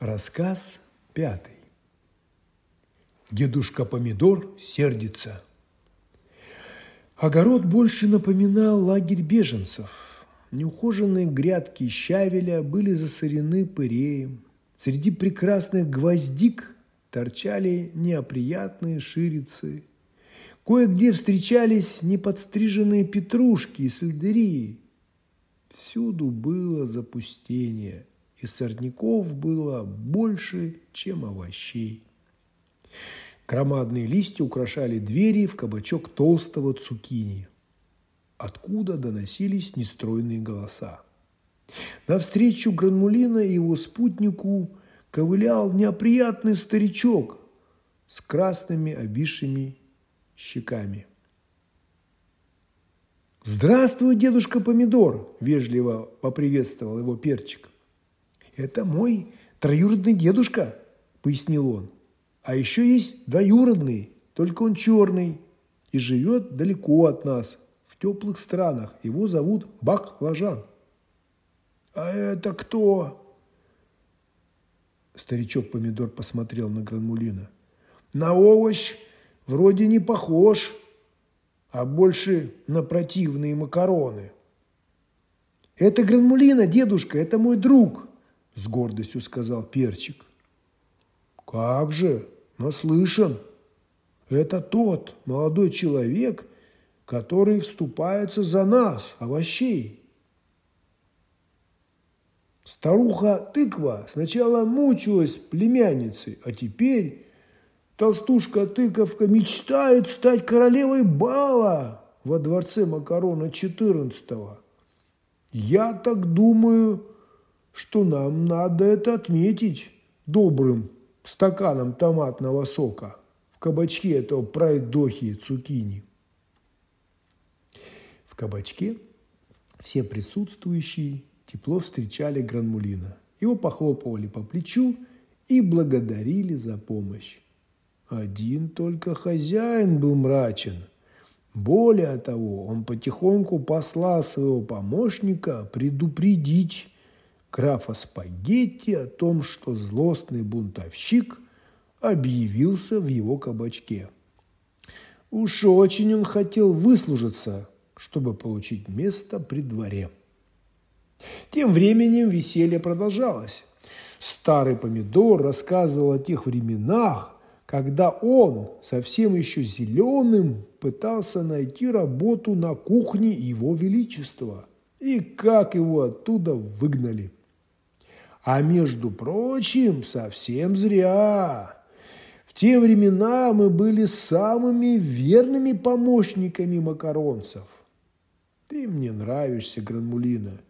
Рассказ пятый. Дедушка Помидор сердится. Огород больше напоминал лагерь беженцев. Неухоженные грядки щавеля были засорены пыреем. Среди прекрасных гвоздик торчали неоприятные ширицы. Кое-где встречались неподстриженные петрушки и сельдерии. Всюду было запустение – и сорняков было больше, чем овощей. Громадные листья украшали двери в кабачок толстого цукини, откуда доносились нестройные голоса. Навстречу Гранмулина и его спутнику ковылял неоприятный старичок с красными обвисшими щеками. «Здравствуй, дедушка Помидор!» – вежливо поприветствовал его перчик. «Это мой троюродный дедушка», – пояснил он. «А еще есть двоюродный, только он черный и живет далеко от нас, в теплых странах. Его зовут Бак Лажан». «А это кто?» Старичок Помидор посмотрел на Гранмулина. «На овощ вроде не похож, а больше на противные макароны». «Это Гранмулина, дедушка, это мой друг», с гордостью сказал Перчик. Как же, наслышан. Это тот молодой человек, который вступается за нас, овощей. Старуха тыква сначала мучилась племянницей, а теперь толстушка-тыковка мечтает стать королевой бала во дворце Макарона XIV. Я так думаю, что нам надо это отметить добрым стаканом томатного сока в кабачке этого пройдохи цукини. В кабачке все присутствующие тепло встречали Гранмулина. Его похлопывали по плечу и благодарили за помощь. Один только хозяин был мрачен. Более того, он потихоньку послал своего помощника предупредить графа Спагетти о том, что злостный бунтовщик объявился в его кабачке. Уж очень он хотел выслужиться, чтобы получить место при дворе. Тем временем веселье продолжалось. Старый помидор рассказывал о тех временах, когда он, совсем еще зеленым, пытался найти работу на кухне Его Величества, и как его оттуда выгнали. А между прочим, совсем зря. В те времена мы были самыми верными помощниками макаронцев. Ты мне нравишься, Гранмулина,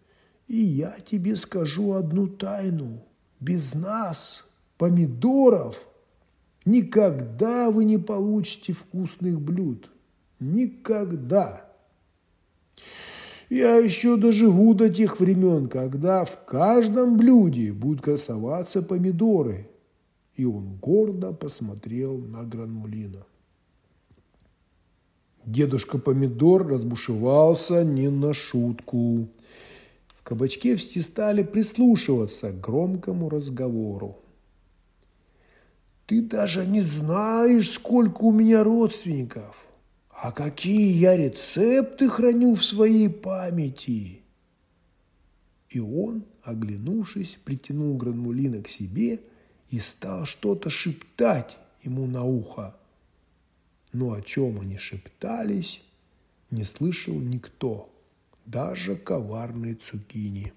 и я тебе скажу одну тайну. Без нас, помидоров, никогда вы не получите вкусных блюд. Никогда. Я еще доживу до тех времен, когда в каждом блюде будут красоваться помидоры. И он гордо посмотрел на Гранмулина. Дедушка Помидор разбушевался не на шутку. В кабачке все стали прислушиваться к громкому разговору. «Ты даже не знаешь, сколько у меня родственников!» А какие я рецепты храню в своей памяти? И он, оглянувшись, притянул Гранмулина к себе и стал что-то шептать ему на ухо. Но о чем они шептались, не слышал никто, даже коварный Цукини.